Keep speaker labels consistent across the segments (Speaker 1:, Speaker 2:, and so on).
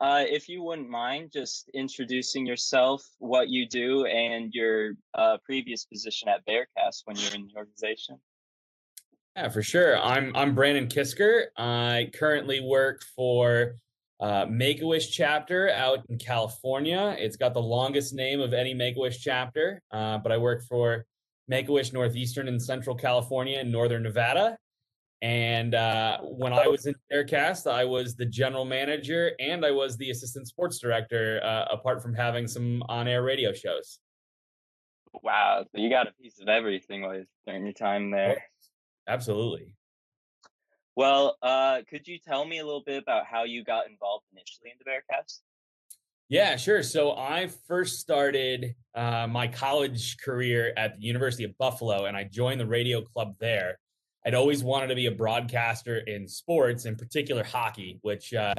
Speaker 1: uh, if you wouldn't mind just introducing yourself, what you do, and your uh, previous position at Bearcast when you're in the organization.
Speaker 2: Yeah, for sure. I'm I'm Brandon Kisker. I currently work for uh, Make a Wish chapter out in California. It's got the longest name of any Make a Wish chapter, uh, but I work for Make a Wish Northeastern and Central California and Northern Nevada. And uh, when I was in Bearcast, I was the general manager and I was the assistant sports director, uh, apart from having some on air radio shows.
Speaker 1: Wow. So you got a piece of everything while during your time there.
Speaker 2: Absolutely.
Speaker 1: Well, uh, could you tell me a little bit about how you got involved initially in the Bearcast?
Speaker 2: Yeah, sure. So I first started uh, my college career at the University of Buffalo, and I joined the radio club there. I'd always wanted to be a broadcaster in sports, in particular hockey, which, uh,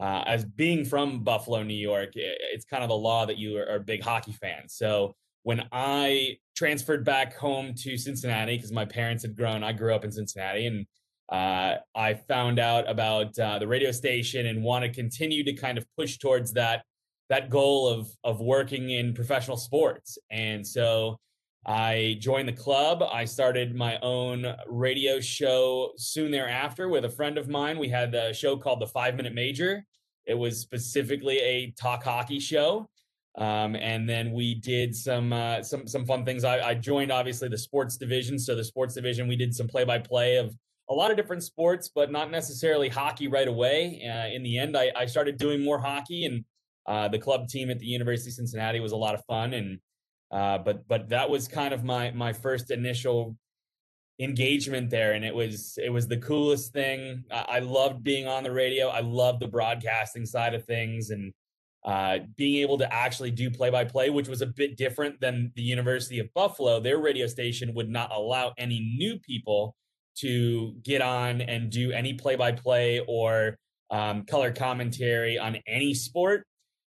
Speaker 2: uh, as being from Buffalo, New York, it's kind of a law that you are, a big hockey fan. So when I transferred back home to Cincinnati, because my parents had grown, I grew up in Cincinnati, and uh, I found out about uh, the radio station and want to continue to kind of push towards that that goal of of working in professional sports. And so I joined the club. I started my own radio show soon thereafter with a friend of mine. We had a show called The Five Minute Major. It was specifically a talk hockey show. Um, and then we did some uh, some some fun things. I, I, joined obviously the sports division. So the sports division, we did some play by play of a lot of different sports, but not necessarily hockey right away. Uh, in the end, I, I, started doing more hockey, and uh, the club team at the University of Cincinnati was a lot of fun. And uh, but but that was kind of my my first initial engagement there and it was it was the coolest thing. I, I loved being on the radio. I loved the broadcasting side of things and uh, being able to actually do play by play, which was a bit different than the University of Buffalo. Their radio station would not allow any new people to get on and do any play by play or um, color commentary on any sport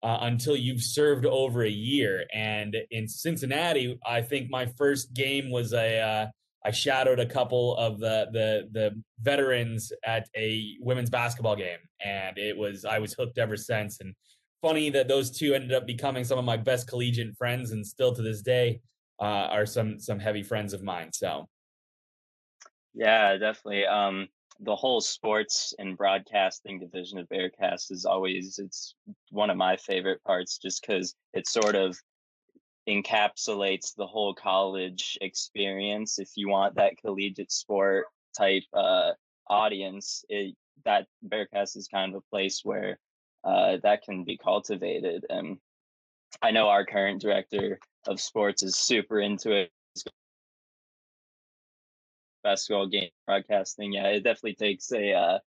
Speaker 2: uh, until you've served over a year. And in Cincinnati, I think my first game was a. Uh, I shadowed a couple of the the the veterans at a women's basketball game, and it was I was hooked ever since. And funny that those two ended up becoming some of my best collegiate friends, and still to this day uh, are some some heavy friends of mine. So,
Speaker 1: yeah, definitely. Um, the whole sports and broadcasting division of Bearcast is always it's one of my favorite parts, just because it sort of encapsulates the whole college experience. If you want that collegiate sport type uh, audience, it, that Bearcast is kind of a place where uh, that can be cultivated. And I know our current director of sports is super into it. Basketball game broadcasting, yeah, it definitely takes a uh,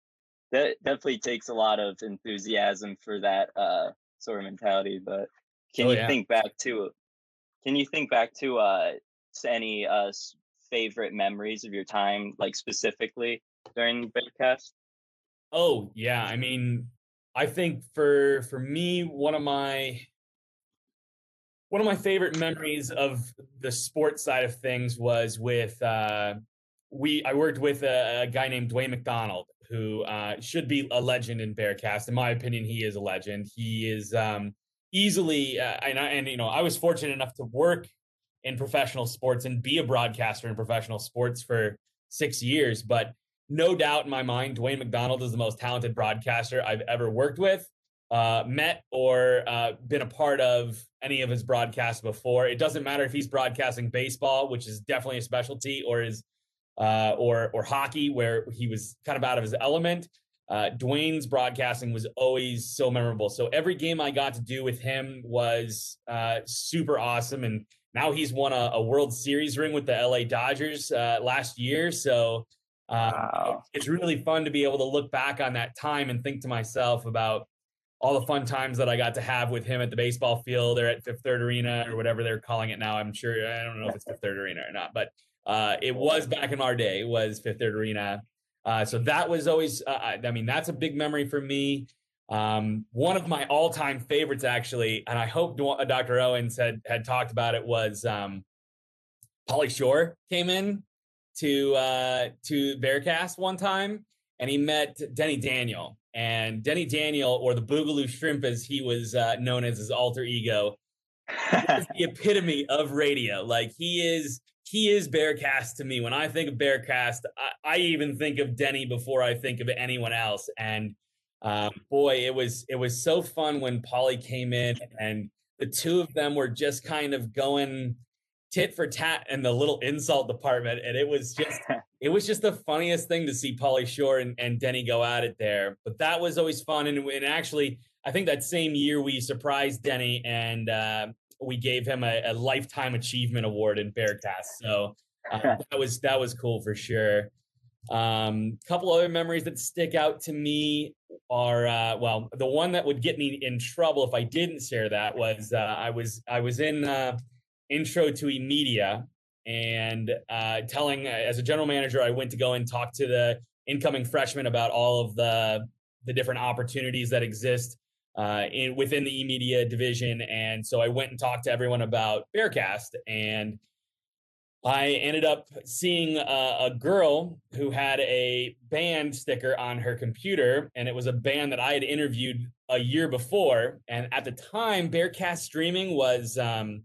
Speaker 1: that definitely takes a lot of enthusiasm for that uh, sort of mentality. But can oh, you yeah. think back to can you think back to uh, any uh, favorite memories of your time, like specifically during Bearcast?
Speaker 2: Oh yeah, I mean, I think for for me, one of my one of my favorite memories of the sports side of things was with uh, we. I worked with a, a guy named Dwayne McDonald, who uh, should be a legend in Bearcast. In my opinion, he is a legend. He is um, easily, uh, and, I, and you know, I was fortunate enough to work in professional sports and be a broadcaster in professional sports for six years, but no doubt in my mind, Dwayne McDonald is the most talented broadcaster I've ever worked with, uh, met, or uh, been a part of any of his broadcasts before. It doesn't matter if he's broadcasting baseball, which is definitely a specialty, or is uh, or or hockey, where he was kind of out of his element. Uh, Dwayne's broadcasting was always so memorable. So every game I got to do with him was uh, super awesome, and now he's won a, a, World Series ring with the LA Dodgers uh, last year. So um, wow. It's really fun to be able to look back on that time and think to myself about all the fun times that I got to have with him at the baseball field or at Fifth Third Arena or whatever they're calling it now. I'm sure I don't know if it's Fifth Third Arena or not, but uh, it was back in our day. It was Fifth Third Arena. Uh, so that was always. Uh, I mean, that's a big memory for me. Um, one of my all-time favorites, actually, and I hope Dr. Owens had had talked about it was um, Pauly Shore came in to uh, to Bearcast one time, and he met Denny Daniel. and Denny Daniel, or the Boogaloo Shrimp as he was uh, known as his alter ego, the epitome of radio. Like he is, he is Bearcast to me. When I think of Bearcast, I, I even think of Denny before I think of anyone else. And um, boy, it was it was so fun when Pauly came in, and the two of them were just kind of going tit for tat in the little insult department, and it was just it was just the funniest thing to see Pauly Shore and, and Denny go at it there. But that was always fun, and, and actually, I think that same year we surprised Denny and uh, we gave him a, a, lifetime achievement award in Bearcast. So uh, that was that was cool for sure. A um, couple other memories that stick out to me are uh, well, the one that would get me in trouble if I didn't share that was uh, I was I was in uh, intro to eMedia and uh, telling uh, as a general manager, I went to go and talk to the incoming freshmen about all of the the different opportunities that exist uh, in within the eMedia division. And so I went and talked to everyone about Bearcast, and I ended up seeing a, a girl who had a band sticker on her computer, and it was a band that I had interviewed a year before. And at the time, Bearcast streaming was um,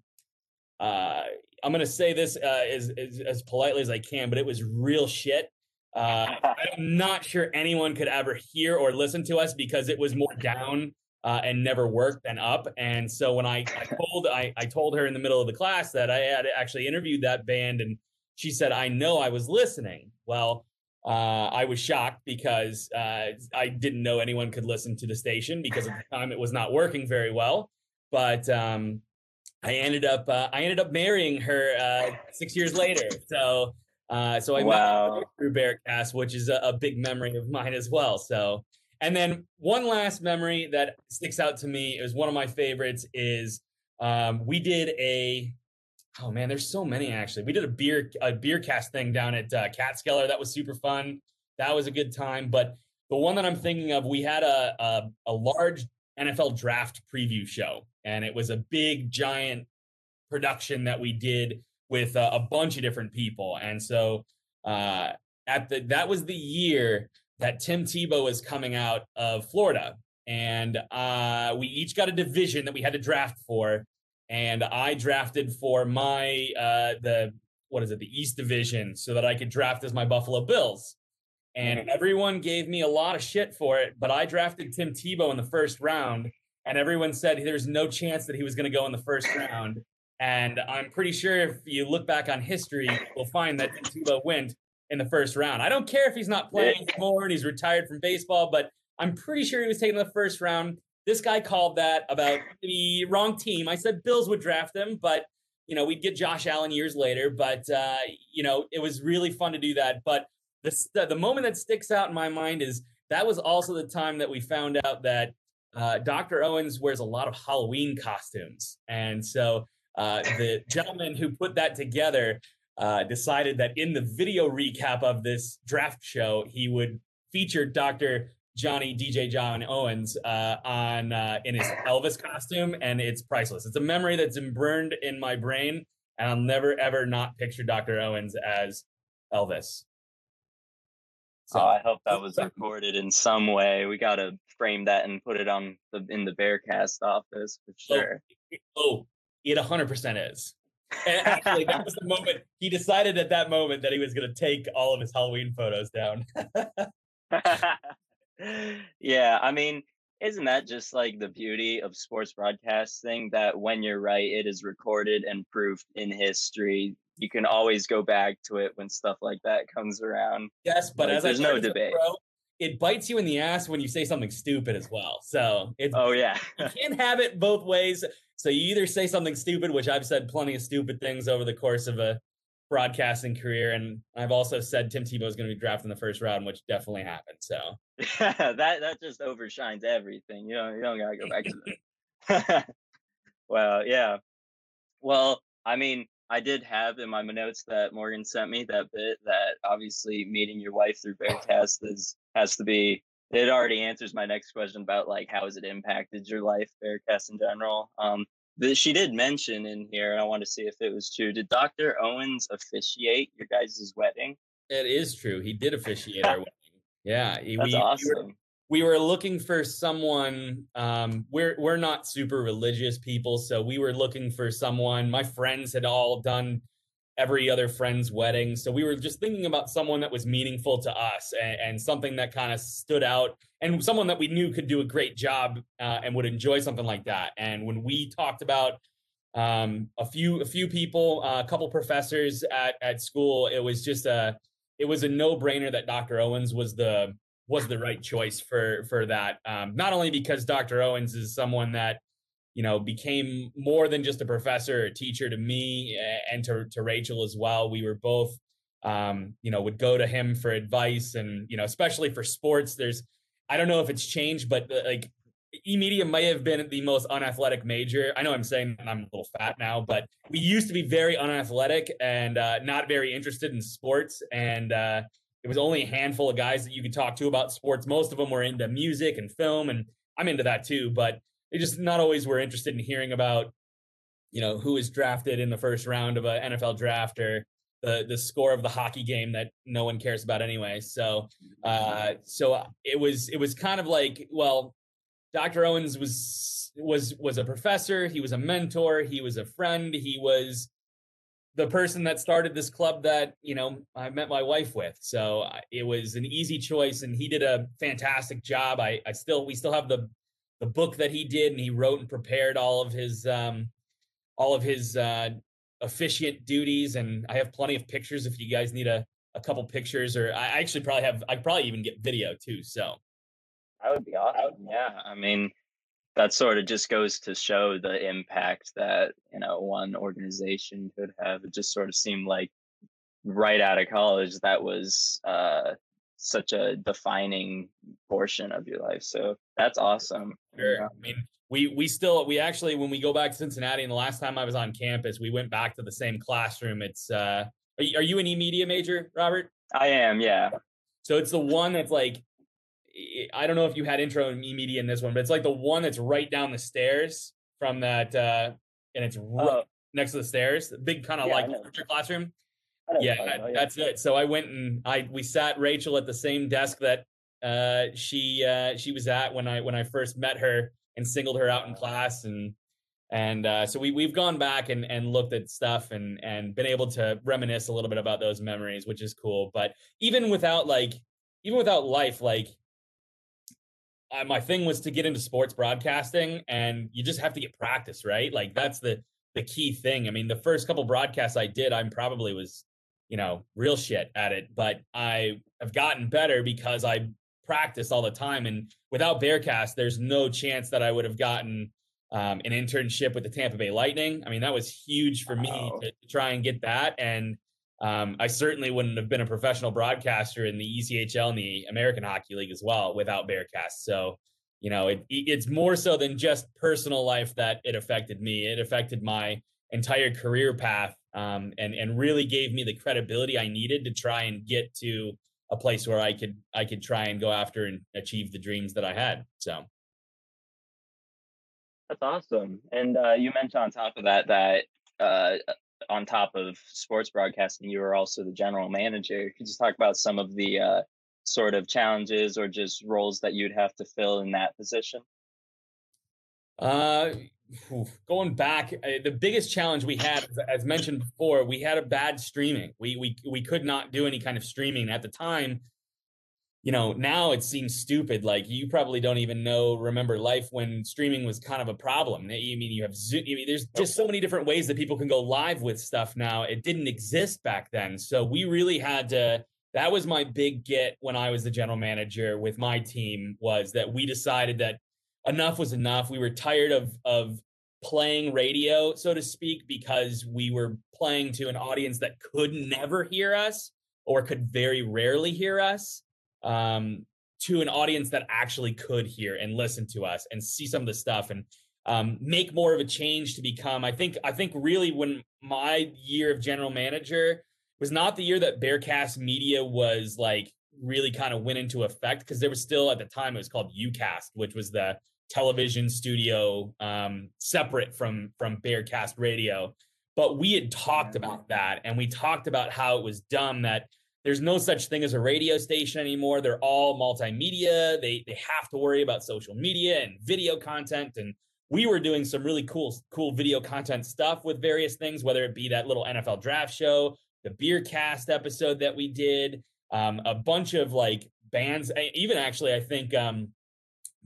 Speaker 2: uh, I'm going to say this uh, as, as, as politely as I can, but it was real shit. Uh, I'm not sure anyone could ever hear or listen to us because it was more down uh, and never worked and up. And so when I, I told I, I told her in the middle of the class that I had actually interviewed that band, and she said, "I know I was listening." Well, uh, I was shocked because uh, I didn't know anyone could listen to the station because at the time it was not working very well. But um, I ended up uh, I ended up marrying her uh, six years later. So uh, so I wow. met through Bearcast, which is a, a, big memory of mine as well. So and then one last memory that sticks out to me is one of my favorites is um, we did a oh man there's so many actually. We did a beer a beer cast thing down at uh, Catskeller that was super fun. That was a good time. But the one that I'm thinking of we had a, a, a large NFL draft preview show and it was a big giant production that we did with a, a bunch of different people. And so uh, at the that was the year that tim tebow was coming out of florida and uh, we each got a division that we had to draft for and i drafted for my uh, the what is it the east division so that i could draft as my buffalo bills and mm-hmm. everyone gave me a lot of shit for it but i drafted tim tebow in the first round and everyone said there's no chance that he was going to go in the first round. And I'm pretty sure if you look back on history, you'll find that Tim Tebow went in the first round. I don't care if he's not playing anymore and he's retired from baseball, but I'm pretty sure he was taken in the first round. This guy called that about the wrong team. I said Bills would draft him, but you know we'd get Josh Allen years later. But uh, you know it was really fun to do that. But the the moment that sticks out in my mind is that was also the time that we found out that uh, Dr. Owens wears a lot of Halloween costumes. And so uh, the gentleman who put that together uh, decided that in the video recap of this draft show, he would feature Dr. Johnny DJ John Owens uh, on uh, in his Elvis costume, and it's priceless. It's a memory that's burned in my brain, and I'll never ever not picture Dr. Owens as Elvis.
Speaker 1: So, oh, I hope that was recorded in some way. We got to frame that and put it on the in the Bearcast office for oh, sure.
Speaker 2: Oh, oh it 100% is. And actually, that was the moment he decided at that moment that he was going to take all of his Halloween photos down.
Speaker 1: yeah, I mean, isn't that just like the beauty of sports broadcasting that when you're right, it is recorded and proved in history you can always go back to it when stuff like that comes around.
Speaker 2: Yes, but like, as there's no debate. Pro, it bites you in the ass when you say something stupid as well. So it's
Speaker 1: oh yeah,
Speaker 2: you can't have it both ways. So you either say something stupid, which I've said plenty of stupid things over the course of a broadcasting career, and I've also said Tim Tebow is going to be drafted in the first round, which definitely happened. So
Speaker 1: that that just overshines everything. You know, you don't gotta go back to that. well, yeah. Well, I mean, I did have in my notes that Morgan sent me that bit that obviously meeting your wife through Bearcast is has to be it already answers my next question about like how has it impacted your life, Bearcast in general. Um she did mention in here, and I want to see if it was true. Did Dr. Owens officiate your guys' wedding?
Speaker 2: It is true. He did officiate our wedding. Yeah.
Speaker 1: That's we, awesome.
Speaker 2: We were, we were looking for someone. Um, we're we're not super religious people, so we were looking for someone. My friends had all done every other friend's wedding, so we were just thinking about someone that was meaningful to us and, and something that kind of stood out, and someone that we knew could do a great job uh, and would enjoy something like that. And when we talked about um, a few a few people, uh, a couple professors at at school, it was just a it was a no brainer that Dr. Owens was the was the right choice for for that. Um, not only because Dr. Owens is someone that you know became more than just a professor, a teacher to me and to to Rachel as well. We were both um, you know would go to him for advice, and you know especially for sports. There's I don't know if it's changed, but uh, like e-media may have been the most unathletic major. I know I'm saying I'm a little fat now, but we used to be very unathletic and uh, not very interested in sports. And uh, it was only a handful of guys that you could talk to about sports. Most of them were into music and film, and I'm into that too. But they just not always were interested in hearing about, you know, who is drafted in the first round of an NFL draft or the the score of the hockey game that no one cares about anyway. So, uh, so it was it was kind of like, well, Dr. Owens was was was a professor, he was a mentor, he was a friend, he was the person that started this club that you know I met my wife with. So it was an easy choice, and he did a fantastic job. I, I still we still have the the book that he did, and he wrote and prepared all of his um, all of his uh, officiant duties, and I have plenty of pictures if you guys need a a couple pictures, or I actually probably have I probably even get video too. So
Speaker 1: that would be awesome. Yeah, I mean that sort of just goes to show the impact that you know one organization could have. It just sort of seemed like right out of college that was uh, such a defining portion of your life so that's awesome.
Speaker 2: sure. i mean we we still we actually when we go back to cincinnati and the last time i was on campus we went back to the same classroom it's uh are you, are you an e-media major robert?
Speaker 1: I am yeah.
Speaker 2: So it's the one that's like I don't know if you had intro and media in this one, but it's like the one that's right down the stairs from that, uh, and it's right oh. next to the stairs. The big kind of yeah, like classroom. Yeah, that, yeah, that's it. So I went and I we sat Rachel at the same desk that uh, she uh, she was at when I when I first met her and singled her out in class and and uh, so we we've gone back and and looked at stuff and and been able to reminisce a little bit about those memories, which is cool. But even without like even without life, like uh, my thing was to get into sports broadcasting and you just have to get practice right? Like that's the the key thing. I mean the first couple broadcasts i did i'm probably was you know real shit at it but i have gotten better because i practice all the time and without bearcast there's no chance that i would have gotten um, an internship with the tampa bay lightning. I mean that was huge for me to try and get that and um, I certainly wouldn't have been a professional broadcaster in the ECHL and the American Hockey League as well without Bearcast. So, you know, it, it's more so than just personal life that it affected me. It affected my entire career path um, and and really gave me the credibility I needed to try and get to a place where I could I could try and go after and achieve the dreams that I had. So.
Speaker 1: That's awesome. And uh, you mentioned on top of that that uh, on top of sports broadcasting, you were also the general manager. Could you talk about some of the uh, sort of challenges or just roles that you'd have to fill in that position?
Speaker 2: Uh, going back, uh, the biggest challenge we had, as mentioned before, we had a bad streaming. We we we could not do any kind of streaming at the time you know, now it seems stupid. Like you probably don't even know, remember life when streaming was kind of a problem. I mean, you have Zoom. I mean, there's just so many different ways that people can go live with stuff now. It didn't exist back then. So we really had to, that was my big get when I was the general manager with my team was that we decided that enough was enough. We were tired of, of playing radio, so to speak, because we were playing to an audience that could never hear us or could very rarely hear us um, to an audience that actually could hear and listen to us and see some of the stuff and um, make more of a change to become. I think I think really when my year of general manager was not the year that Bearcast Media was like really kind of went into effect because there was still at the time it was called UCast, which was the television studio um, separate from from Bearcast Radio. But we had talked about that and we talked about how it was dumb that there's no such thing as a radio station anymore. They're all multimedia. They they have to worry about social media and video content. And we were doing some really cool cool video content stuff with various things, whether it be that little NFL draft show, the beer cast episode that we did, um, a bunch of like bands. Even actually, I think um,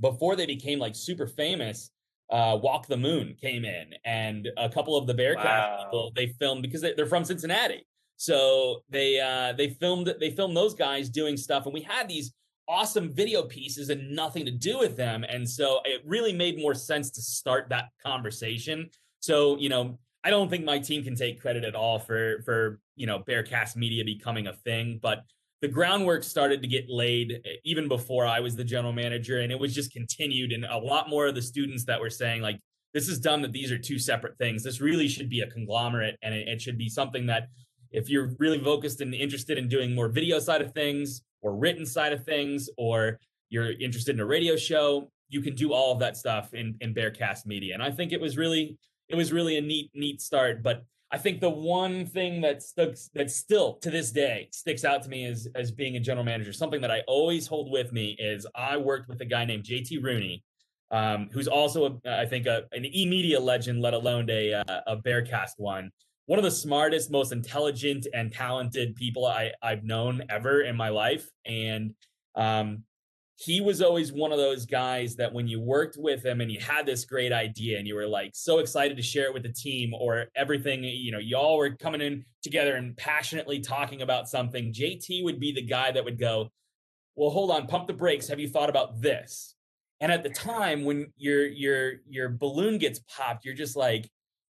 Speaker 2: before they became like super famous, uh, Walk the Moon came in, and a couple of the Bearcast wow. people they filmed because they're from Cincinnati. So they uh, they filmed they filmed those guys doing stuff, and we had these awesome video pieces and nothing to do with them. And so it really made more sense to start that conversation. So you know, I don't think my team can take credit at all for for you know Bearcast Media becoming a thing, but the groundwork started to get laid even before I was the general manager, and it was just continued. And a lot more of the students that were saying like, "This is dumb that these are two separate things. This really should be a conglomerate, and it, it should be something that if you're really focused and interested in doing more video side of things or written side of things, or you're interested in a radio show, you can do all of that stuff in, in Bearcast Media. And I think it was really, it was really a neat, neat start. But I think the one thing that sticks that still to this day sticks out to me as as being a general manager, something that I always hold with me is I worked with a guy named JT Rooney, um, who's also a, I think a, an e media legend, let alone a uh, a Bearcast one one of the smartest, most intelligent and talented people I, I've known ever in my life. And um, he was always one of those guys that when you worked with him and you had this great idea and you were like so excited to share it with the team or everything, you know, you all were coming in together and passionately talking about something, JT would be the guy that would go, Well, hold on, pump the brakes. Have you thought about this? And at the time when your your your balloon gets popped, you're just like,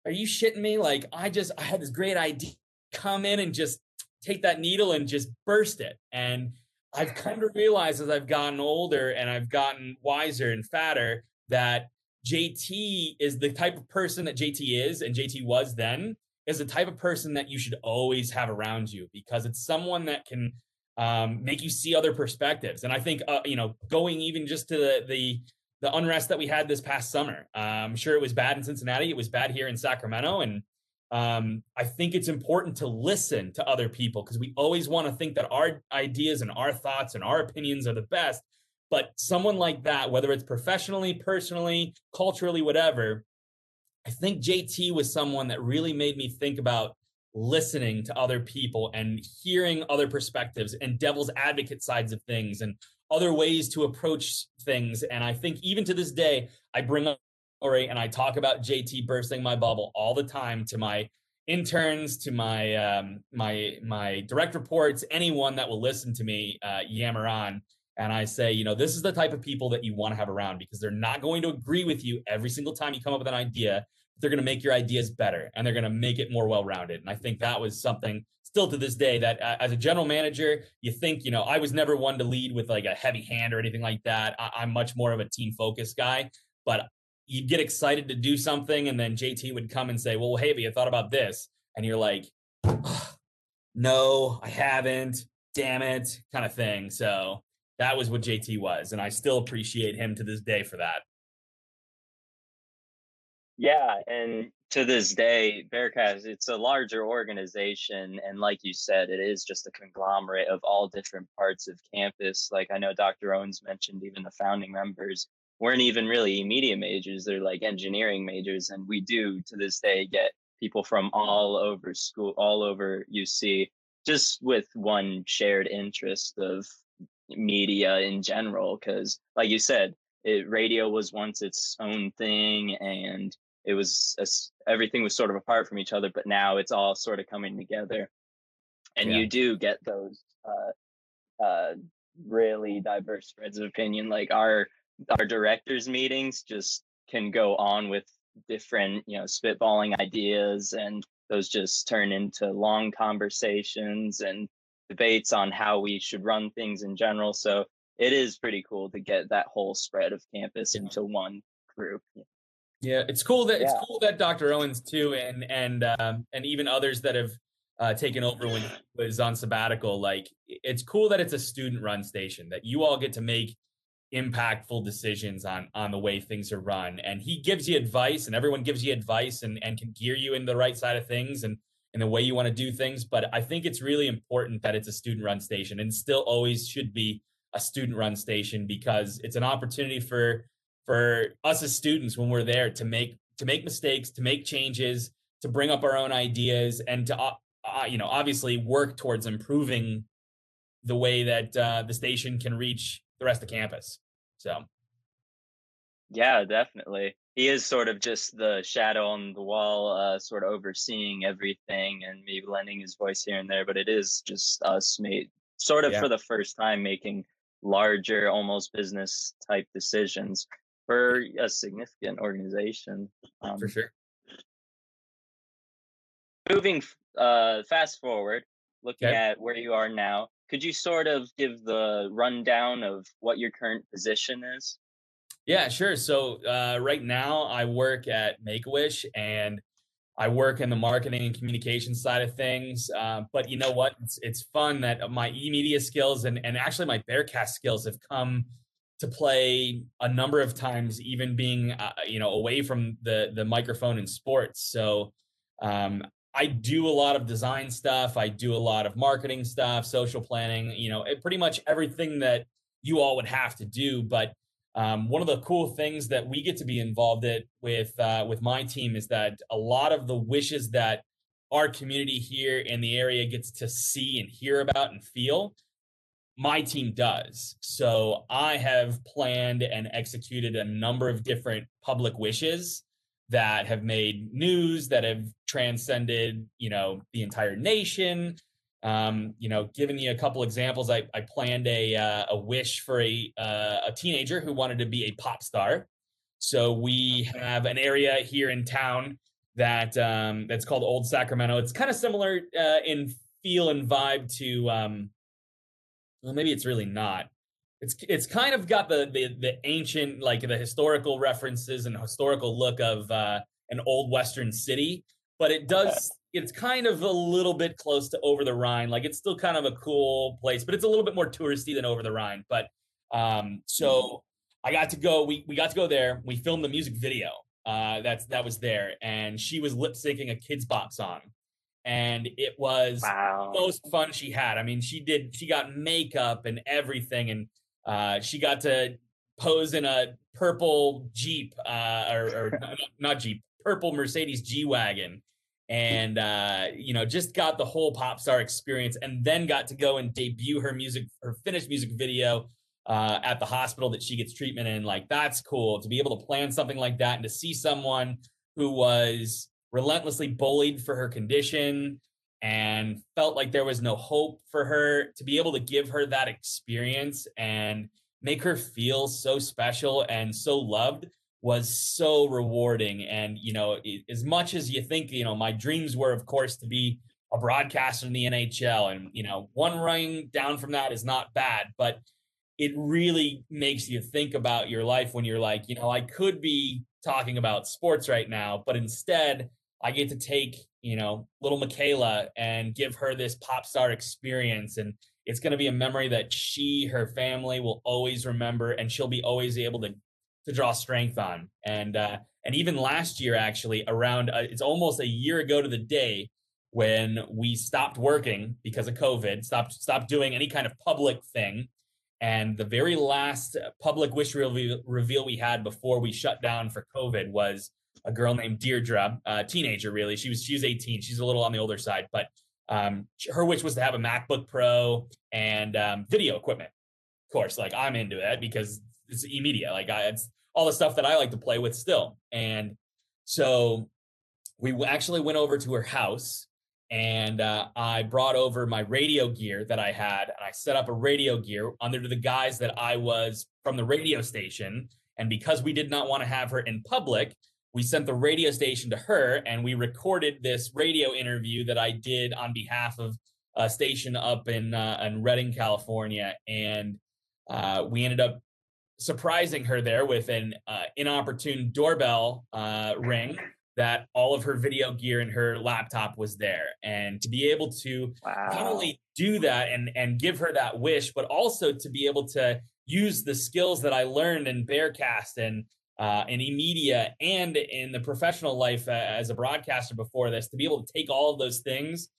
Speaker 2: are you shitting me? Like, I just, I had this great idea come in and just take that needle and just burst it. And I've come to realize as I've gotten older and I've gotten wiser and fatter that JT is the type of person that JT is and JT was then is the type of person that you should always have around you because it's someone that can um, make you see other perspectives. And I think, uh, you know, going even just to the, the the unrest that we had this past summer. Uh, I'm sure it was bad in Cincinnati. It was bad here in Sacramento. And um, I think it's important to listen to other people because we always want to think that our ideas and our thoughts and our opinions are the best. But someone like that, whether it's professionally, personally, culturally, whatever, I think JT was someone that really made me think about listening to other people and hearing other perspectives and devil's advocate sides of things and other ways to approach things. And I think even to this day, I bring up story and I talk about JT bursting my bubble all the time to my interns, to my um, my my direct reports, anyone that will listen to me uh, yammer on. And I say, you know, this is the type of people that you want to have around because they're not going to agree with you every single time you come up with an idea. They're going to make your ideas better and they're going to make it more well rounded. And I think that was something still to this day that uh, as a general manager, you think, you know, I was never one to lead with like a heavy hand or anything like that. I, I'm much more of a team focused guy, but you'd get excited to do something. And then JT would come and say, well, hey, have you thought about this? And you're like, no, I haven't. Damn it, kind of thing. So that was what JT was. And I still appreciate him to this day for that.
Speaker 1: Yeah, and to this day, Bearcast, it's a larger organization. And like you said, it is just a conglomerate of all different parts of campus. Like I know Dr. Owens mentioned, even the founding members weren't even really media majors, they're like engineering majors. And we do to this day get people from all over school, all over UC, just with one shared interest of media in general. Because, like you said, it, radio was once its own thing and it was a, everything was sort of apart from each other, but now it's all sort of coming together, and yeah. you do get those uh, uh, really diverse spreads of opinion. Like our our directors meetings just can go on with different, you know, spitballing ideas, and those just turn into long conversations and debates on how we should run things in general. So it is pretty cool to get that whole spread of campus yeah. into one group.
Speaker 2: Yeah, it's cool that yeah. it's cool that Dr. Owens too, and and um, and even others that have uh, taken over when he was on sabbatical. Like, it's cool that it's a student-run station that you all get to make impactful decisions on on the way things are run. And he gives you advice, and everyone gives you advice, and and can gear you in the right side of things. And and the way you want to do things. But I think it's really important that it's a student run station and still always should be a student run station because it's an opportunity for for us as students when we're there to make to make mistakes, to make changes, to bring up our own ideas, and to uh, uh, you know obviously work towards improving the way that uh, the station can reach the rest of campus. So,
Speaker 1: yeah, definitely. He is sort of just the shadow on the wall, uh, sort of overseeing everything and maybe lending his voice here and there. But it is just us, made sort of yeah. for the first time making larger, almost business type decisions for a significant organization.
Speaker 2: Um, for sure.
Speaker 1: Moving uh, fast forward, looking okay. at where you are now, could you sort of give the rundown of what your current position is?
Speaker 2: Yeah, sure. So uh, right now I work at Make a Wish and I work in the marketing and communication side of things. Uh, but you know what? It's, it's fun that my e media skills and, and actually my Bearcast skills have come to play a number of times, even being uh, you know away from the the microphone in sports. So um, I do a lot of design stuff. I do a lot of marketing stuff, social planning. You know, pretty much everything that you all would have to do. But um, one of the cool things that we get to be involved in with uh, with my team is that a lot of the wishes that our community here in the area gets to see and hear about and feel my team does. So I have planned and executed a number of different public wishes that have made news, that have transcended, you know, the entire nation. Um, you know, giving you a couple examples, I, I planned a uh, a wish for a uh, a teenager who wanted to be a pop star. So we have an area here in town that um, that's called Old Sacramento. It's kind of similar uh, in feel and vibe to um, well, maybe it's really not. It's it's kind of got the the, the ancient like the historical references and historical look of uh, an old western city, but it does it's kind of a little bit close to over the Rhine. Like it's still kind of a cool place, but it's a little bit more touristy than over the Rhine. But um, so mm-hmm. I got to go. We we got to go there. We filmed the music video. Uh, that's that was there, and she was lip syncing a Kidz Bop song and it was wow. most fun she had. I mean, she did she got makeup and everything, and uh, she got to pose in a purple Jeep uh, or, or not Jeep, purple Mercedes G wagon, and uh, you know just got the whole pop star experience, and then got to go and debut her music, her finished music video. Uh, at the hospital that she gets treatment in, like that's cool to be able to plan something like that and to see someone who was relentlessly bullied for her condition and felt like there was no hope for her to be able to give her that experience and make her feel so special and so loved was so rewarding. And you know as much as you think you know my dreams were of course to be a broadcaster in the NHL and you know one ring down from that is not bad but it really makes you think about your life when you're like you know I could be talking about sports right now but instead I get to take, you know, little Michaela and give her this pop star experience. And it's going to be a memory that she, her family will always remember and she'll be always able to, to draw strength on. And, uh, and even last year, actually, around uh, it's almost a year ago to the day when we stopped working because of COVID, stopped stopped doing any kind of public thing. And the very last public wish reveal, reveal we had before we shut down for COVID was a girl named Deirdre, a teenager really. She was she was 18. She's a little on the older side, but um, her wish was to have a MacBook Pro and um, video equipment. Of course, like I'm into it because it's e-media. Like I, it's all the stuff that I like to play with still. And so we actually went over to her house and uh, I brought over my radio gear that I had, and I set up a radio gear under the guise that I was from the radio station. And because we did not want to have her in public, we sent the radio station to her and we recorded this radio interview that I did on behalf of a station up in uh, in Redding, California, and uh, we ended up surprising her there with an uh, inopportune doorbell uh, ring that all of her video gear and her laptop was there and to be able to wow. not only do that and and give her that wish but also to be able to use the skills that I learned in Bearcast and uh, in e-media and in the professional life uh, as a broadcaster before this to be able to take all of those things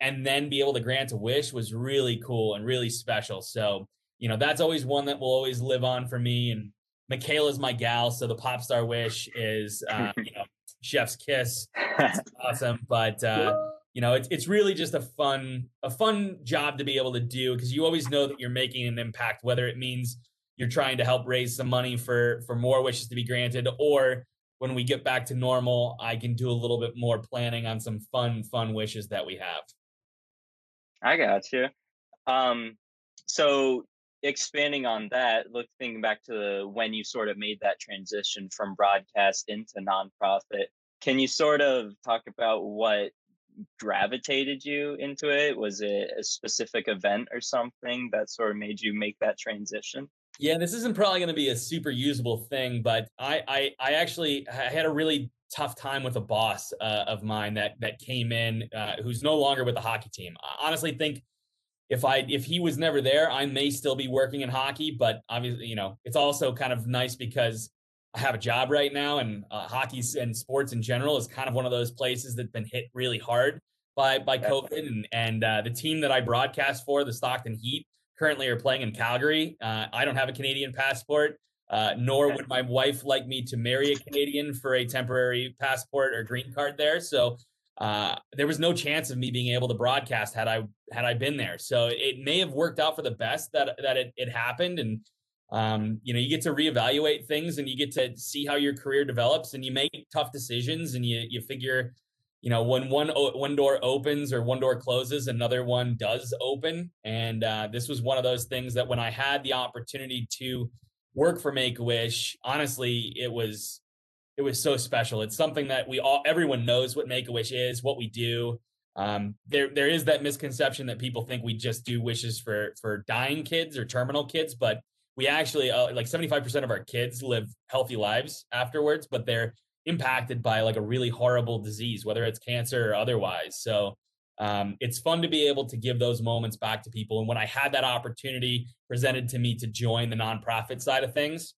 Speaker 2: and then be able to grant a wish was really cool and really special. So you know that's always one that will always live on for me and michaela's my gal so the pop star wish is uh, you know chef's kiss. That's awesome but uh, you know it's, it's really just a fun a fun job to be able to do because you always know that you're making an impact whether it means you're trying to help raise some money for for more wishes to be granted or when we get back to normal i can do a little bit more planning on some fun fun wishes that we have.
Speaker 1: I got you um so expanding on that look thinking back to when you sort of made that transition from broadcast into nonprofit can you sort of talk about what gravitated you into it? Was it a specific event or something that sort of made you make that transition
Speaker 2: yeah, this isn't probably going to be a super usable thing, but I I, I actually had a really tough time with a boss uh, of mine that that came in uh, who's no longer with the hockey team. I honestly think if I if he was never there, I may still be working in hockey. But obviously, you know, it's also kind of nice because I have a job right now, and uh, hockey and sports in general is kind of one of those places that's been hit really hard by by COVID. And and uh, the team that I broadcast for, the Stockton Heat, currently are playing in Calgary. Uh, I don't have a Canadian passport, uh, nor would my wife like me to marry a Canadian for a temporary passport or green card there. So uh, there was no chance of me being able to broadcast had I had I been there. So it may have worked out for the best that that it, it happened, and um, you know you get to reevaluate things and you get to see how your career develops, and you make tough decisions, and you you figure you know when one one door opens or one door closes another one does open. And uh, this was one of those things that when i had the opportunity to work for make a wish honestly it was it was so special. It's something that we all everyone knows what make a wish is what we do. Um, there there is that misconception that people think we just do wishes for for dying kids or terminal kids but we actually uh, like 75% of our kids live healthy lives afterwards but they're impacted by like a really horrible disease, whether it's cancer or otherwise. So um, it's fun to be able to give those moments back to people. And when I had that opportunity presented to me to join the nonprofit side of things,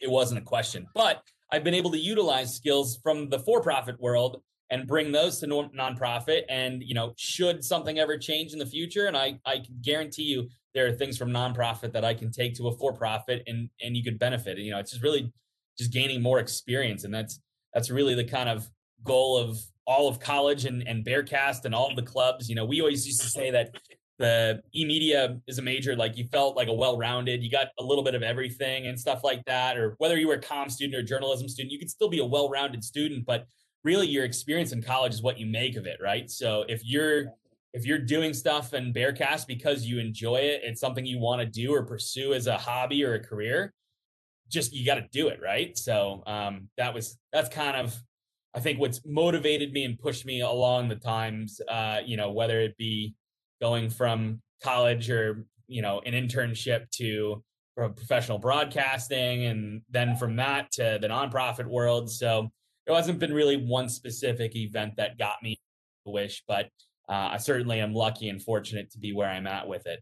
Speaker 2: it wasn't a question. But I've been able to utilize skills from the for-profit world and bring those to nonprofit. And you know, should something ever change in the future, and I I can guarantee you there are things from nonprofit that I can take to a for-profit, and and you could benefit. You know, it's just really just gaining more experience. And that's that's really the kind of goal of all of college and, and Bearcast and all of the clubs. You know, we always used to say that the e-media is a major, like you felt like a well-rounded, you got a little bit of everything and stuff like that. Or whether you were a com student or journalism student, you could still be a well-rounded student, but really your experience in college is what you make of it, right? So if you're if you're doing stuff in Bearcast because you enjoy it, it's something you want to do or pursue as a hobby or a career, just you got to do it right? So um that was that's kind of i think what's motivated me and pushed me along the times uh you know whether it be going from college or you know an internship to professional broadcasting and then from that to the nonprofit world. So there hasn't been really one specific event that got me wish but uh, i certainly am lucky and fortunate to be where i'm at with it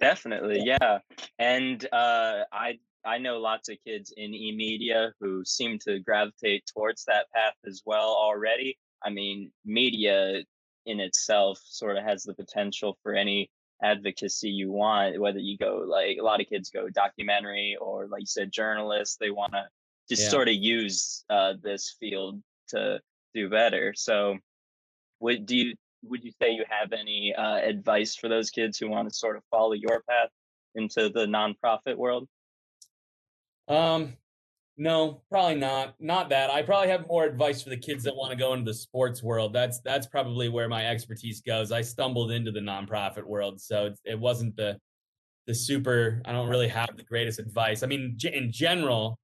Speaker 1: Definitely, yeah. And uh, I I know lots of kids in e-media who seem to gravitate towards that path as well already. I mean, media in itself sort of has the potential for any advocacy you want, whether you go like a lot of kids go documentary or like you said, journalists, they want to just yeah. sort of use uh, this field to do better. So, what do you would you say you have any uh, advice for those kids who want to sort of follow your path into the nonprofit world?
Speaker 2: Um, no, probably not. Not that. I probably have more advice for the kids that want to go into the sports world. That's that's probably where my expertise goes. I stumbled into the nonprofit world, so it, it wasn't the the super. I don't really have the greatest advice. I mean, in general,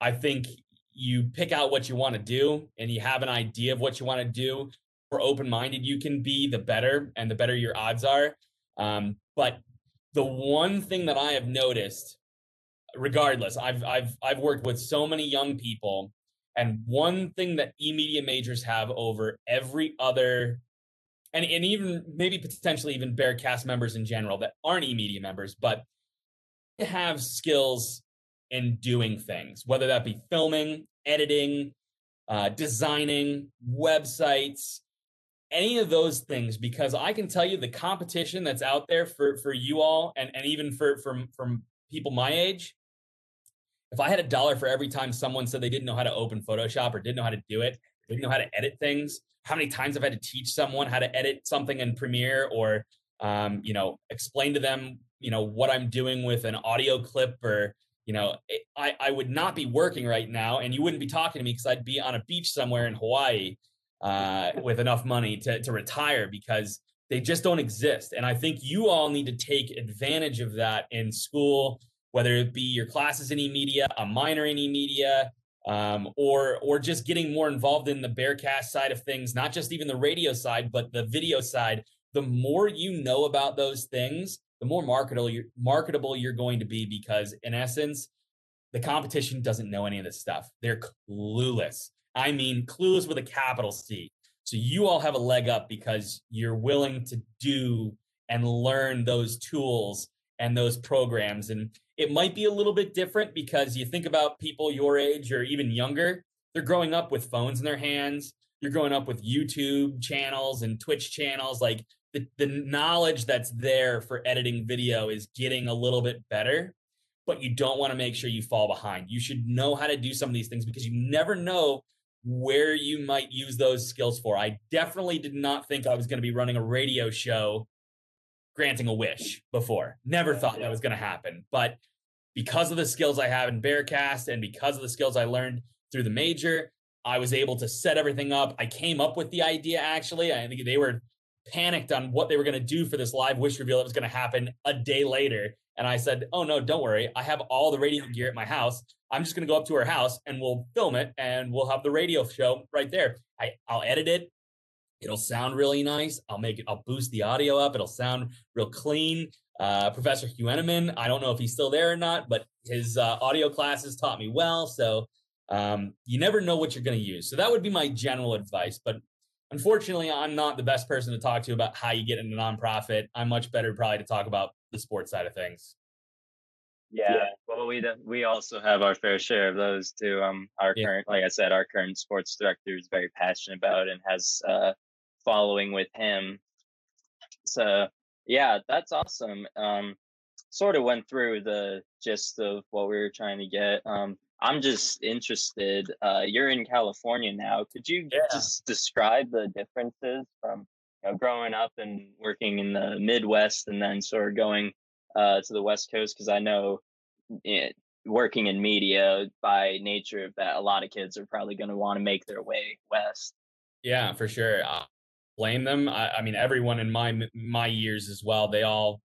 Speaker 2: I think you pick out what you want to do and you have an idea of what you want to do more open minded you can be, the better, and the better your odds are. Um, but the one thing that I have noticed, regardless, I've I've I've worked with so many young people, and one thing that e-media majors have over every other, and and even maybe potentially even Bear cast members in general that aren't e-media members, but have skills in doing things, whether that be filming, editing, uh, designing, websites, any of those things, because I can tell you the competition that's out there for for you all and, and even for from from people my age. If I had a dollar for every time someone said they didn't know how to open Photoshop or didn't know how to do it, didn't know how to edit things, how many times I've had to teach someone how to edit something in Premiere or um, you know, explain to them, you know, what I'm doing with an audio clip or you know, I, I would not be working right now and you wouldn't be talking to me because I'd be on a beach somewhere in Hawaii uh, with enough money to, to retire because they just don't exist. And I think you all need to take advantage of that in school, whether it be your classes in e-media, a minor in e-media, um, or or just getting more involved in the Bearcast side of things, not just even the radio side, but the video side. The more you know about those things, the more marketable you're, marketable you're going to be because in essence, the competition doesn't know any of this stuff. They're clueless. I mean, clueless with a capital C. So you all have a leg up because you're willing to do and learn those tools and those programs. And it might be a little bit different because you think about people your age or even younger, they're growing up with phones in their hands. You're growing up with YouTube channels and Twitch channels. Like the, the knowledge that's there for editing video is getting a little bit better, but you don't want to make sure you fall behind. You should know how to do some of these things because you never know where you might use those skills for. I definitely did not think I was going to be running a radio show granting a wish before. Never thought that was going to happen. But because of the skills I have in Bearcast and because of the skills I learned through the major, I was able to set everything up. I came up with the idea actually. I think they were panicked on what they were going to do for this live wish reveal that was going to happen a day later. And I said, Oh, no, don't worry. I have all the radio gear at my house. I'm just going to go up to her house and we'll film it and we'll have the radio show right there. I, I'll edit it. It'll sound really nice. I'll make it, I'll boost the audio up. It'll sound real clean. Uh, Professor Hugh Enneman, I don't know if he's still there or not, but his uh, audio classes taught me well. So um, you never know what you're going to use. So that would be my general advice. But unfortunately, I'm not the best person to talk to about how you get into a nonprofit. I'm much better probably to talk about the sports side of things.
Speaker 1: Yeah, yeah. well, we we also have our fair share of those too. Um, our yeah. current, like I said, our current sports director is very passionate about and has uh, following with him. So yeah, that's awesome. Um, sort of went through the gist of what we were trying to get. Um, I'm just interested. Uh, you're in California now. Could you yeah. just describe the differences from you know, growing up and working in the Midwest and then sort of going uh, to the West Coast? Because I know it, working in media by nature that a lot of kids are probably going to want to make their way west.
Speaker 2: Yeah, for sure. I blame them. I, I mean, everyone in my my years as well. They all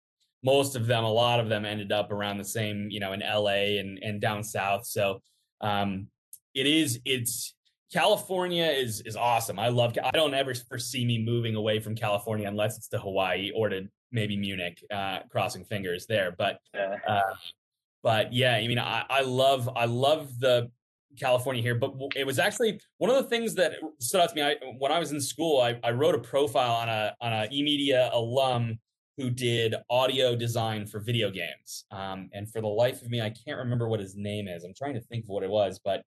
Speaker 2: most of them, a lot of them ended up around the same, you know, in LA and, and down south. So um, it is, it's California is is awesome. I love. I don't ever foresee me moving away from California unless it's to Hawaii or to maybe Munich. Uh, crossing fingers there, but uh, but yeah, I mean, I, I love I love the California here. But it was actually one of the things that stood out to me. I, when I was in school, I, I wrote a profile on a on a eMedia alum who did audio design for video games. Um, and for the life of me, I can't remember what his name is. I'm trying to think of what it was, but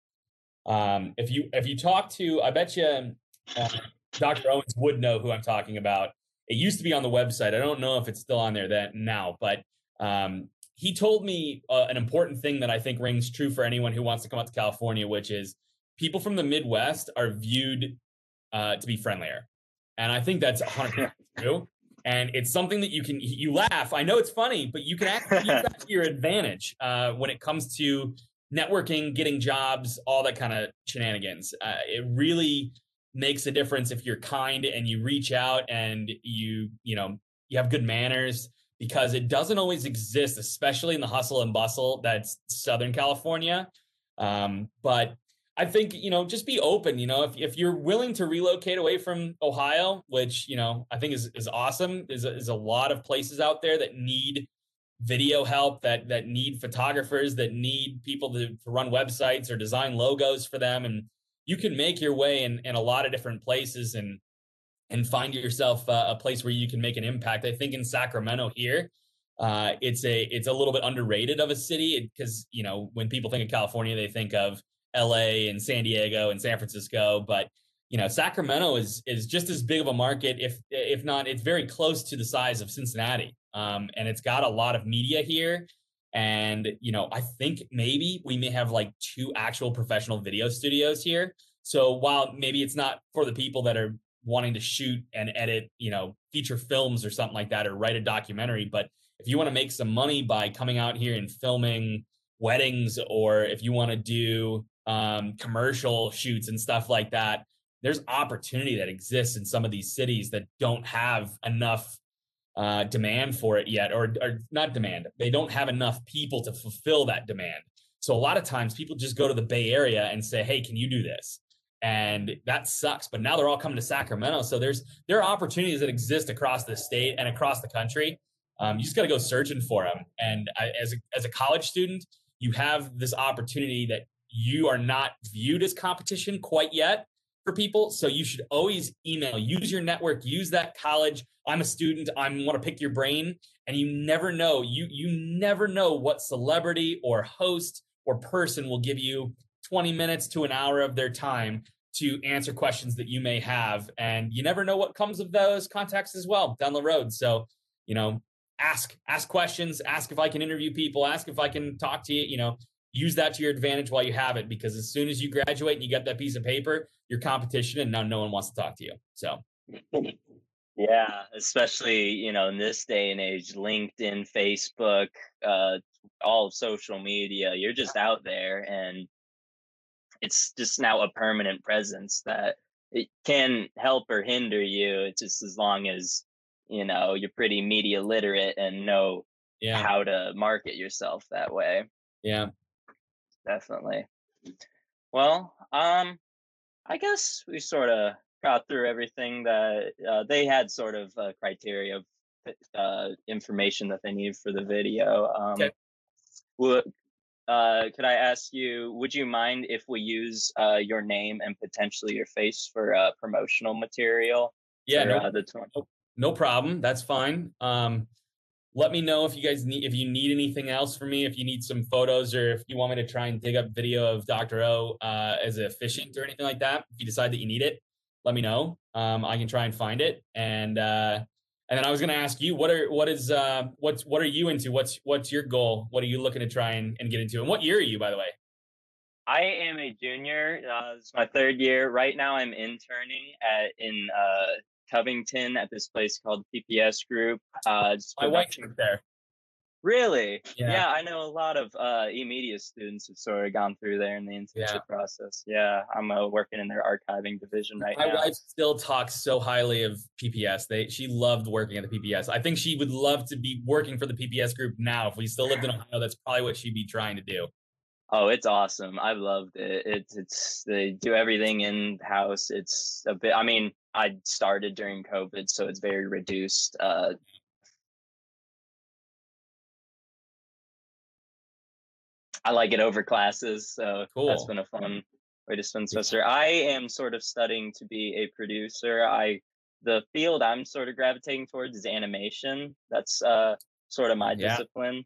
Speaker 2: um, if you if you talk to, I bet you uh, Dr. Owens would know who I'm talking about. It used to be on the website. I don't know if it's still on there that now, but um, he told me uh, an important thing that I think rings true for anyone who wants to come out to California, which is people from the Midwest are viewed uh, to be friendlier. And I think that's 100% true and it's something that you can you laugh i know it's funny but you can actually use that to your advantage uh, when it comes to networking getting jobs all that kind of shenanigans uh, it really makes a difference if you're kind and you reach out and you you know you have good manners because it doesn't always exist especially in the hustle and bustle that's southern california um, but I think, you know, just be open, you know, if, if you're willing to relocate away from Ohio, which, you know, I think is, is awesome. There's a, there's a lot of places out there that need video help, that, that need photographers, that need people to, to run websites or design logos for them. And you can make your way in, in a lot of different places and, and find yourself uh, a place where you can make an impact. I think in Sacramento here, Uh, it's a it's a little bit underrated of a city because you know when people think of California, they think of L.A. and San Diego and San Francisco, but you know Sacramento is is just as big of a market, if if not, it's very close to the size of Cincinnati, um, and it's got a lot of media here. And you know, I think maybe we may have like two actual professional video studios here. So while maybe it's not for the people that are wanting to shoot and edit, you know, feature films or something like that, or write a documentary, but if you want to make some money by coming out here and filming weddings, or if you want to do um, commercial shoots and stuff like that, there's opportunity that exists in some of these cities that don't have enough uh, demand for it yet, or, or not demand. They don't have enough people to fulfill that demand. So a lot of times people just go to the Bay Area and say, "Hey, can you do this?" And that sucks. But now they're all coming to Sacramento. So there's there are opportunities that exist across the state and across the country. Um, you just got to go searching for them. And I, as a, as a college student, you have this opportunity that you are not viewed as competition quite yet for people. So you should always email, use your network, use that college. I'm a student. I want to pick your brain. And you never know, you you never know what celebrity or host or person will give you 20 minutes to an hour of their time to answer questions that you may have. And you never know what comes of those contacts as well down the road. So, you know, ask, ask questions, ask if I can interview people, ask if I can talk to you, you know, use that to your advantage while you have it because as soon as you graduate and you get that piece of paper your competition and now no one wants to talk to you. So.
Speaker 1: Yeah especially you know in this day and age linkedin facebook uh all of social media you're just out there and it's just now a permanent presence that it can help or hinder you. It's just as long as you know you're pretty media literate and know yeah. how to market yourself that way.
Speaker 2: Yeah
Speaker 1: definitely. Well, um, I guess we sort of got through everything that uh, they had sort of a criteria of uh, information that they needed for the video. Um, okay. Would, uh, could I ask you, would you mind if we use uh, your name and potentially your face for uh, promotional material?
Speaker 2: Yeah, for, no, uh, no, no problem. That's fine. Um, let me know if you guys need if you need anything else from me if you need some photos or if you want me to try and dig up video of dr o uh, as a efficient or anything like that. If you decide that you need it let me know. Um, i can try and find it. And uh, and then i was going to ask you what are what is uh, what's what are you into? What's what's your goal? What are you looking to try and, and get into? And what year are you by the way?
Speaker 1: I am a junior. Uh, it's my third year. Right now, I'm interning at in uh, Covington at this place called PPS Group. Uh,
Speaker 2: My wife worked there.
Speaker 1: Really? Yeah. yeah. I know a lot of uh, e-media students have sort of gone through there in the internship yeah. process. Yeah, I'm uh, working in their archiving division right
Speaker 2: My
Speaker 1: now.
Speaker 2: My wife still talks so highly of PPS. They she loved working at the PPS. I think she would love to be working for the PPS group now. If we still lived in Ohio, that's probably what she'd be trying to do.
Speaker 1: Oh, it's awesome. I loved it. It's it's they do everything in house. It's a bit. I mean, I started during COVID, so it's very reduced. Uh, I like it over classes, so cool. that's been a fun way to spend semester. I am sort of studying to be a producer. I the field I'm sort of gravitating towards is animation. That's uh, sort of my yeah. discipline.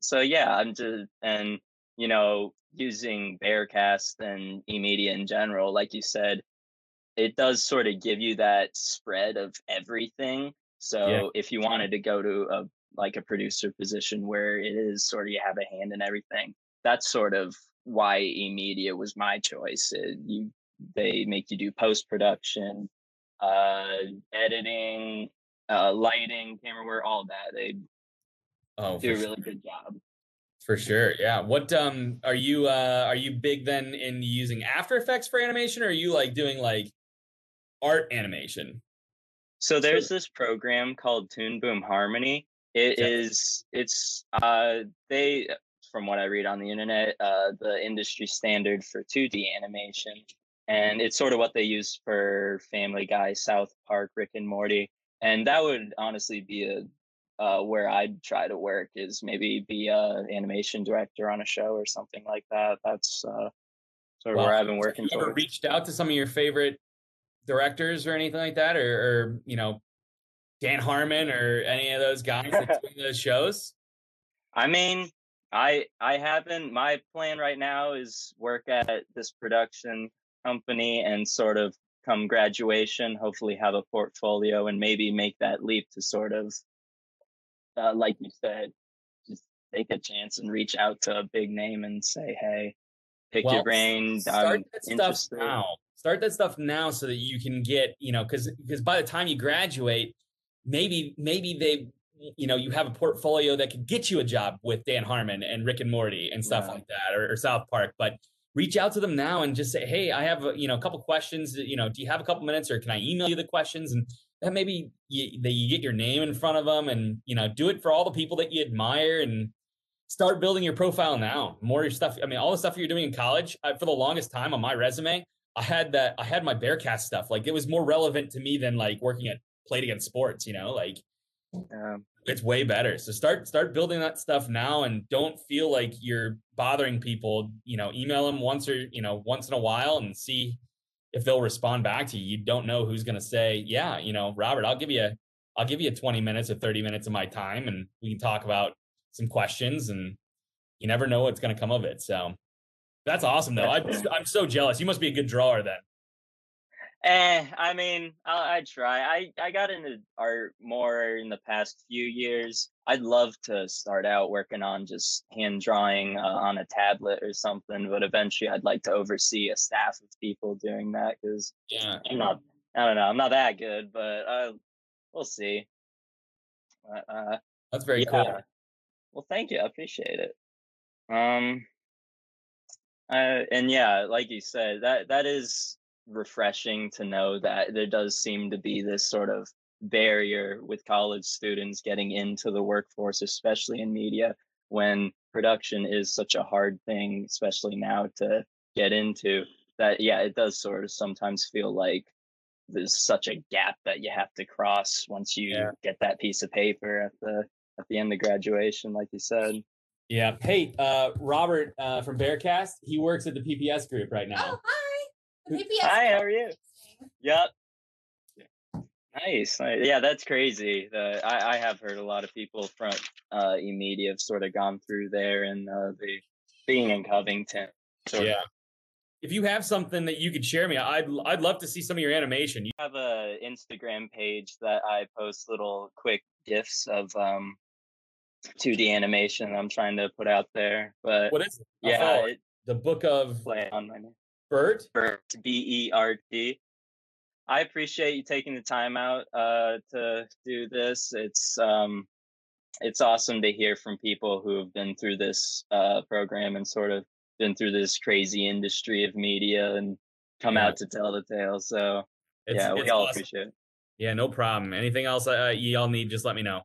Speaker 1: So yeah, I'm just and you know using Bearcast and eMedia in general, like you said, it does sort of give you that spread of everything. So yeah. if you wanted to go to a like a producer position where it is sort of you have a hand in everything, that's sort of why eMedia was my choice. It, you they make you do post production, uh, editing, uh, lighting, camera work, all that. They oh, do a really sure. good job.
Speaker 2: For sure. Yeah. What um are you uh are you big then in using After Effects for animation or are you like doing like art animation?
Speaker 1: So there's this program called Toon Boom Harmony. It yeah. is it's uh they from what I read on the internet, uh the industry standard for 2D animation. And it's sort of what they use for Family Guy, South Park, Rick and Morty. And that would honestly be a uh, where I'd try to work is maybe be a animation director on a show or something like that. That's uh, sort of well, where I've been working.
Speaker 2: Have you ever reached out to some of your favorite directors or anything like that, or, or you know, Dan Harmon or any of those guys that doing those shows?
Speaker 1: I mean, I I haven't. My plan right now is work at this production company and sort of come graduation, hopefully have a portfolio and maybe make that leap to sort of, uh, like you said, just take a chance and reach out to a big name and say, hey, pick well, your brain.
Speaker 2: Start I'm that interested. stuff now. Start that stuff now so that you can get, you know, because because by the time you graduate, maybe maybe they you know you have a portfolio that could get you a job with Dan Harmon and Rick and Morty and stuff yeah. like that or, or, South Park but reach out to them now and just say hey I have a, you know a couple questions you know do you have a couple minutes or can I email you the questions and that maybe you, that you get your name in front of them and you know do it for all the people that you admire and start building your profile now more your stuff I mean all the stuff you're doing in college I, for the longest time on my resume I had that I had my Bearcast stuff like it was more relevant to me than like working at Play It Again Sports you know like um, it's way better. So start start building that stuff now, and don't feel like you're bothering people. You know, email them once or you know once in a while and see if they'll respond back to you. You don't know who's going to say, "Yeah, you know, Robert, I'll give you a, I'll give you 20 minutes or 30 minutes of my time, and we can talk about some questions." And you never know what's going to come of it. So that's awesome, though. I, I'm so jealous. You must be a good drawer then.
Speaker 1: Eh, I mean, I, I try. I I got into art more in the past few years. I'd love to start out working on just hand drawing uh, on a tablet or something, but eventually I'd like to oversee a staff of people doing that because
Speaker 2: yeah,
Speaker 1: I'm not. I don't know. I'm not that good, but uh, we'll see.
Speaker 2: Uh, That's very yeah. cool.
Speaker 1: Well, thank you. I appreciate it. Um, uh, and yeah, like you said, that that is refreshing to know that there does seem to be this sort of barrier with college students getting into the workforce, especially in media, when production is such a hard thing, especially now to get into. That, yeah, it does sort of sometimes feel like there's such a gap that you have to cross once you yeah. get that piece of paper at the at the end of graduation, like you said.
Speaker 2: Yeah. Hey, uh, Robert uh, from Bearcast, he works at the PPS group right now.
Speaker 3: Oh, hi. PPS.
Speaker 1: Hi, how are you? Yep. Nice. Yeah, that's crazy. The, I, I have heard a lot of people from uh, eMedia have sort of gone through there and uh, the being in Covington.
Speaker 2: So yeah. If you have something that you could share me, I'd I'd love to see some of your animation. You
Speaker 1: have a Instagram page that I post little quick gifs of um 2D animation I'm trying to put out there. But
Speaker 2: what is it? yeah, it, the book of
Speaker 1: play on my name.
Speaker 2: Bert?
Speaker 1: Bert, B E R T. I appreciate you taking the time out uh, to do this. It's um, it's awesome to hear from people who have been through this uh, program and sort of been through this crazy industry of media and come yeah. out to tell the tale. So it's, yeah, we all awesome. appreciate it.
Speaker 2: Yeah, no problem. Anything else uh, y'all need, just let me know.